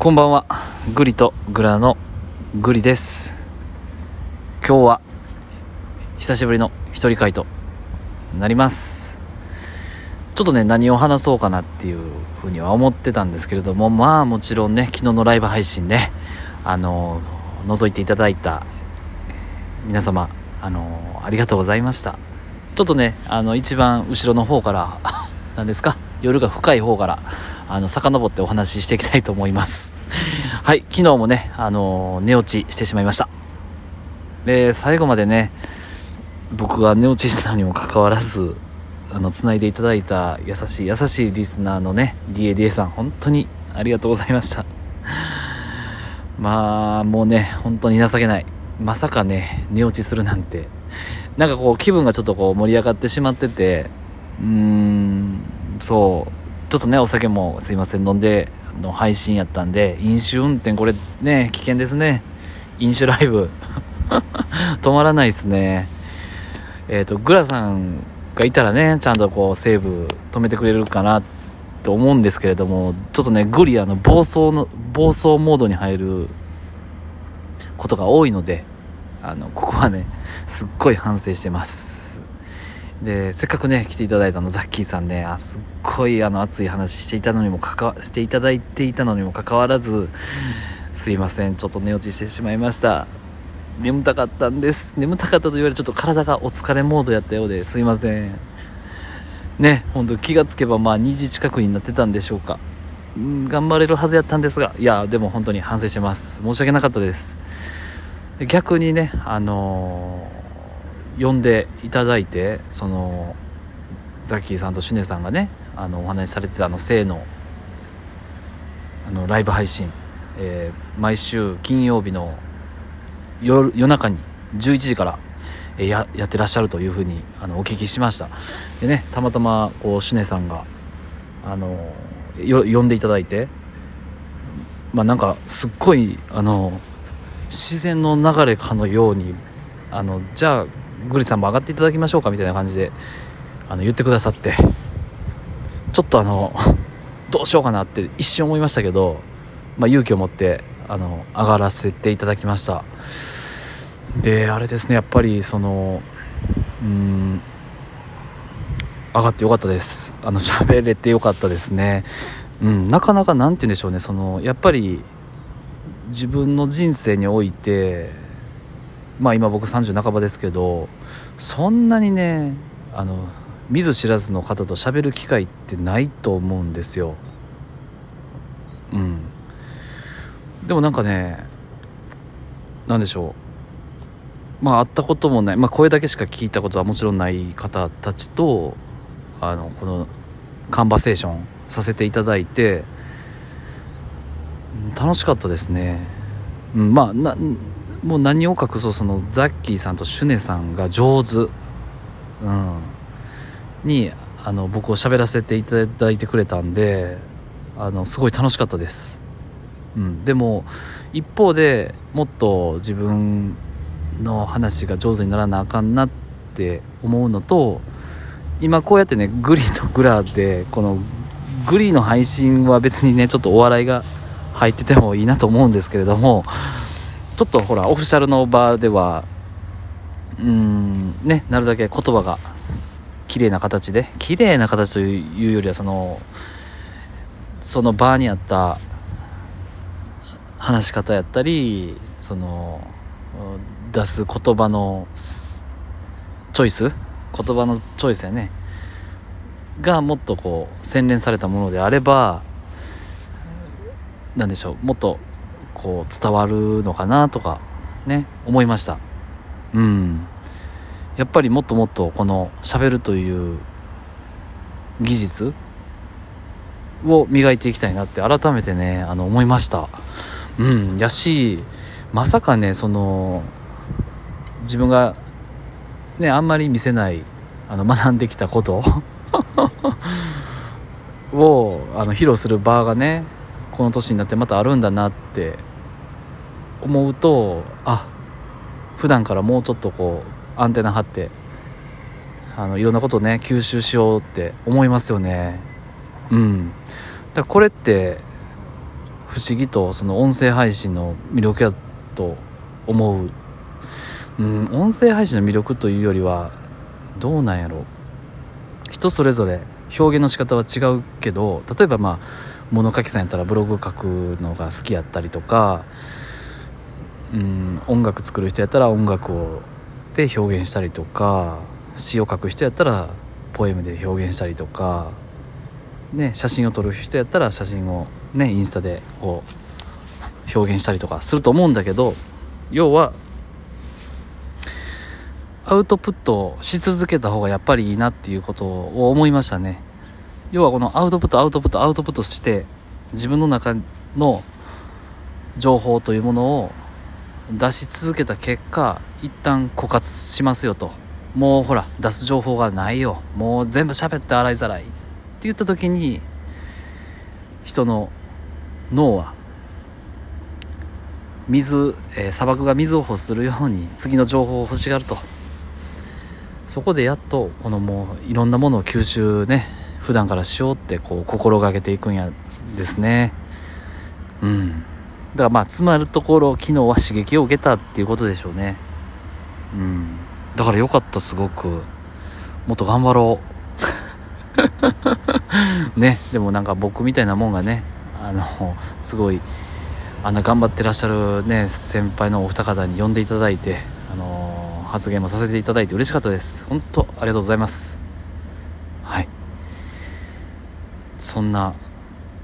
こんばんは。グリとグラのグリです。今日は久しぶりの一人会となります。ちょっとね何を話そうかなっていうふうには思ってたんですけれどもまあもちろんね昨日のライブ配信ねあの覗いていただいた皆様あのありがとうございました。ちょっとねあの一番後ろの方から 何ですか？夜が深い方からあの遡ってお話ししていきたいと思います。はい昨日もねあの寝落ちしてしまいました。で最後までね僕が寝落ちしたのにもかかわらずあの繋いでいただいた優しい優しいリスナーのね DADA さん本当にありがとうございました。まあもうね本当に情けない。まさかね寝落ちするなんて。なんかこう気分がちょっとこう盛り上がってしまっててうーん。そう。ちょっとねお酒もすいません。飲んでの配信やったんで飲酒運転これね危険ですね。飲酒ライブ。止まらないですね。えっ、ー、とグラさんがいたらねちゃんとこうセーブ止めてくれるかなと思うんですけれどもちょっとねグリアの暴走の暴走モードに入ることが多いのであのここはねすっごい反省してます。でせっかくね来ていただいたのザッキーさんねあすっごいあの熱い話していたのにもかかわしていただいていたのにもかかわらずすいませんちょっと寝落ちしてしまいました。眠たかったんです。眠たかったと言われちょっと体がお疲れモードやったようですいません。ね本当気がつけばまあ2時近くになってたんでしょうか。うん頑張れるはずやったんですがいやでも本当に反省してます。申し訳なかったです。逆にねあのー、呼んでいただいてそのザッキーさんとシュネさんがねあのお話しされてたあの性のあのライブ配信、えー、毎週金曜日の夜夜中に11時から、えー、ややってらっしゃるというふうにあのお聞きしました。でねたまたまこうシュネさんがあのよ呼んでいただいてまあなんかすっごいあの自然の流れかのようにあのじゃあグリさんも上がっていただきましょうかみたいな感じであの言ってくださって。ちょっとあのどうしようかなって一瞬思いましたけど、まあ、勇気を持ってあの上がらせていただきました。であれですねやっぱりそのうん上がってよかったです。あの喋れてよかったですね。うんなかなか何て言うんでしょうねそのやっぱり自分の人生においてまあ今僕30半ばですけどそんなにねあの見ず知らずの方と喋る機会ってないと思うんですよ。うん。でもなんかね何でしょう。まあ会ったこともない、まあ、声だけしか聞いたことはもちろんない方たちとあのこのカンバセーションさせていただいて楽しかったですね、うん、まあなもう何を隠そうそのザッキーさんとシュネさんが上手、うん、にあの僕を喋らせていただいてくれたんであのすごい楽しかったです。うん、でも一方でもっと自分の話が上手にならなあかんなって思うのと今こうやってねグリとグラでこのグリの配信は別にねちょっとお笑いが入っててもいいなと思うんですけれどもちょっとほらオフィシャルの場ではうんねなるだけ言葉が綺麗な形で綺麗な形というよりはそのその場にあった話し方やったりその出す言葉のチョイス言葉のチョイスやね。がもっとこう洗練されたものであれば何でしょうもっとこう伝わるのかなとかね思いました。うん。やっぱりもっともっとこの喋るという技術を磨いていきたいなって改めてねあの思いました。うん。やしまさかねその自分がねあんまり見せないあの学んできたこと をあの披露する場がねこの年になってまたあるんだなって思うとあ普段からもうちょっとこうアンテナ張ってあのいろんなことをね吸収しようって思いますよね。うん。だからこれって不思議とその音声配信の魅力やと思う。うん音声配信の魅力というよりはどうなんやろ人それぞれ表現の仕方は違うけど例えばまあ物書きさんやったらブログ書くのが好きやったりとかうん音楽作る人やったら音楽をで表現したりとか詩を書く人やったらポエムで表現したりとか、ね、写真を撮る人やったら写真を、ね、インスタでこう表現したりとかすると思うんだけど要はアウトプットし続けた方がやっぱりいいなっていうことを思いましたね。要はこのアウトプットアウトプットアウトプットして自分の中の情報というものを出し続けた結果一旦枯渇しますよと。もうほら出す情報がないよ。もう全部喋って洗いざらいって言った時に人の脳は水、えー、砂漠が水を欲するように次の情報を欲しがると。そこでやっとこのもういろんなものを吸収ね普段からしようってこう心がけていくんやですね。うん。だからまあつまるところ昨日は刺激を受けたっていうことでしょうね。うん。だからよかったすごく。もっと頑張ろう。ね。でもなんか僕みたいなもんがねあのすごいあんな頑張ってらっしゃるね先輩のお二方に呼んでいただいてあの発言もさせていただいて嬉しかったです。本当ありがとうございます。はい。そんな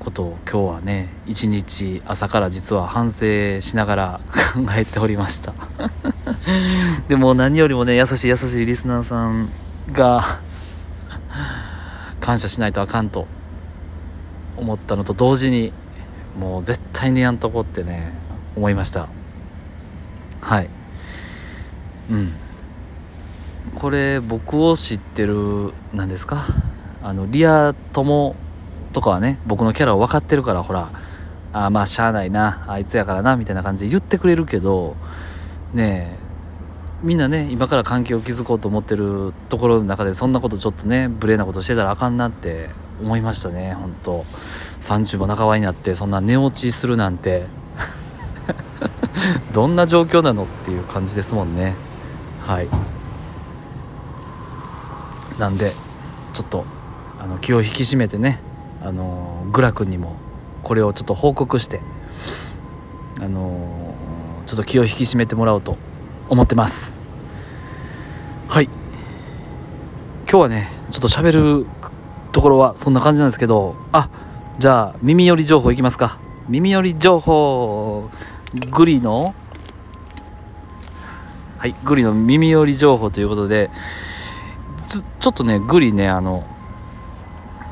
ことを今日はね一日朝から実は反省しながら 考えておりました。でも何よりもね優しい優しいリスナーさんが 感謝しないとあかんと思ったのと同時にもう絶対寝やんとこってね思いました。はい。うん。これ僕を知ってる何ですか？あのリア友とかはね僕のキャラを分かってるからほらあまあしゃあないなあいつやからなみたいな感じで言ってくれるけどねえみんなね今から関係を築こうと思ってるところの中でそんなことちょっとね無礼なことしてたらあかんなって思いましたね本当30も半ばになってそんな寝落ちするなんて。どんな状況なのっていう感じですもんね。はい。なんでちょっとあの気を引き締めてねあのグラ君にもこれをちょっと報告してあのちょっと気を引き締めてもらおうと思ってます。はい。今日はねちょっと喋るところはそんな感じなんですけどあじゃあ耳寄り情報いきますか。耳寄り情報。グリのはいグリの耳寄り情報ということでちょっとねグリねあの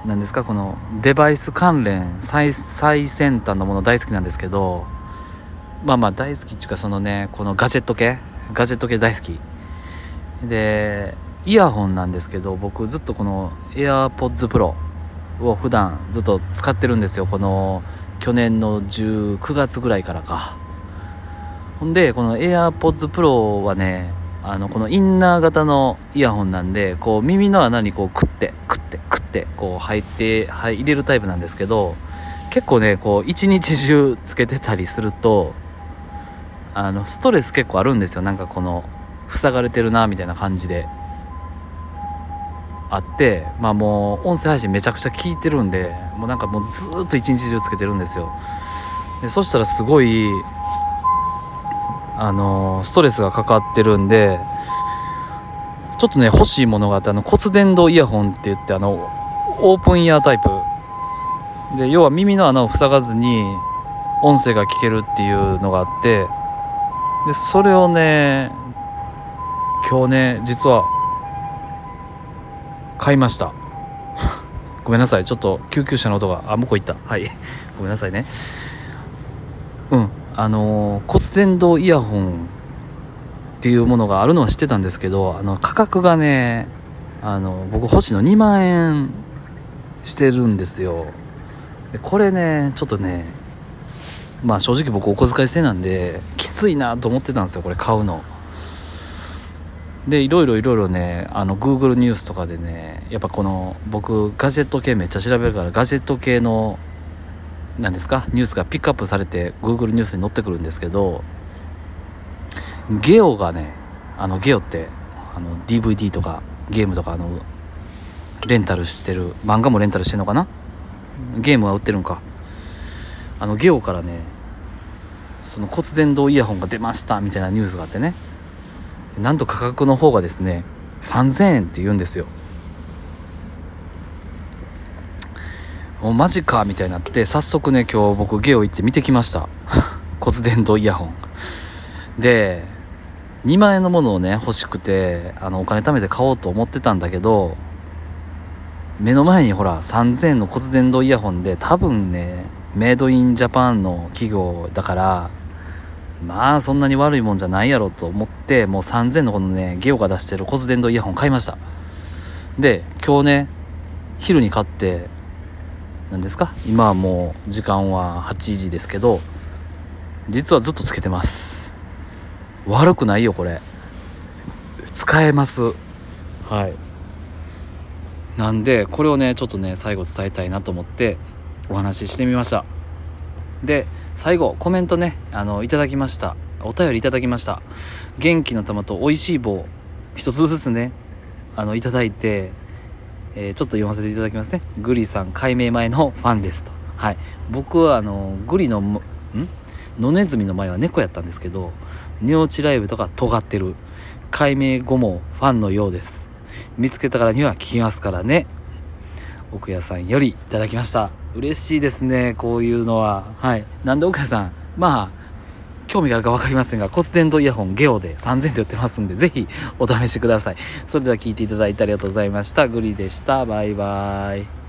何ですか？このデバイス関連最最先端のもの大好きなんですけどまあまあ大好きっていうかそのねこのガジェット系？ガジェット系大好き。でイヤホンなんですけど僕ずっとこの AirPods Pro を普段ずっと使ってるんですよ。この去年の19月ぐらいからか。ほんでこの AirPods Pro はねあのこのインナー型のイヤホンなんでこう耳の穴にこうクッてクッて。クッてこう入って入れるタイプなんですけど結構ねこう一日中つけてたりするとあのストレス結構あるんですよ。なんかこの塞がれてるなみたいな感じで。あってまあもう音声配信めちゃくちゃ聞いてるんでもうなんかもうずっと一日中つけてるんですよ。でそしたらすごいあのストレスがかかってるんでちょっとね欲しいものがあってあの骨伝導イヤホンって言ってあのオープンイヤータイプ。で要は耳の穴を塞がずに音声が聞けるっていうのがあってでそれをね今日ね実は買いました。ごめんなさい。ちょっと救急車の音があ向こう行った。はい。ごめんなさいね。うん。あの骨伝導イヤホンっていうものがあるのは知ってたんですけどあの価格がねあの僕欲しいの2万円してるんですよ。でこれねちょっとねまあ正直僕お小遣い制なんできついなと思ってたんですよこれ買うの。でいろいろいろいろねあの Google ニュースとかでねやっぱこの僕ガジェット系めっちゃ調べるからガジェット系のなんですかニュースがピックアップされて Google ニュースに載ってくるんですけどゲオがねあのゲオってあの DVD とかゲームとかあのレンタルしてる漫画もレンタルしてんのかな？ゲームは売ってるんか。あのゲオからねその骨伝導イヤホンが出ましたみたいなニュースがあってね。なんと価格の方がですね3000円って言うんですよ。もうマジかみたいになって早速ね今日僕ゲオ行って見てきました。骨伝導イヤホン。で2万円のものをね欲しくてあのお金貯めて買おうと思ってたんだけど目の前にほら3000円の骨伝導イヤホンで多分ねメイドインジャパンの企業だからまあそんなに悪いもんじゃないやろと思ってもう3000のこのねゲオが出してる骨伝導イヤホン買いました。で今日ね昼に買って何ですか？今はもう時間は8時ですけど実はずっとつけてます。悪くないよこれ。使えます。はい。なんでこれをねちょっとね最後伝えたいなと思ってお話ししてみました。で最後コメントねあのいただきました。お便りいただきました。元気の玉と美味しい棒一つずつねあのいただいて、えー、ちょっと読ませていただきますね。グリさん解明前のファンですと。はい。僕はあのグリのん？野ネズミの前は猫やったんですけど寝落ちライブとか尖ってる。解明後もファンのようです。見つけたからには聞きますからね。奥屋さんよりいただきました。嬉しいですねこういうのは。はい。なんで奥屋さんまあ興味があるか分かりませんが骨伝導イヤホンゲオで3000で売ってますんでぜひお試しください。それでは聞いていただいてありがとうございました。グリでした。バイバーイ。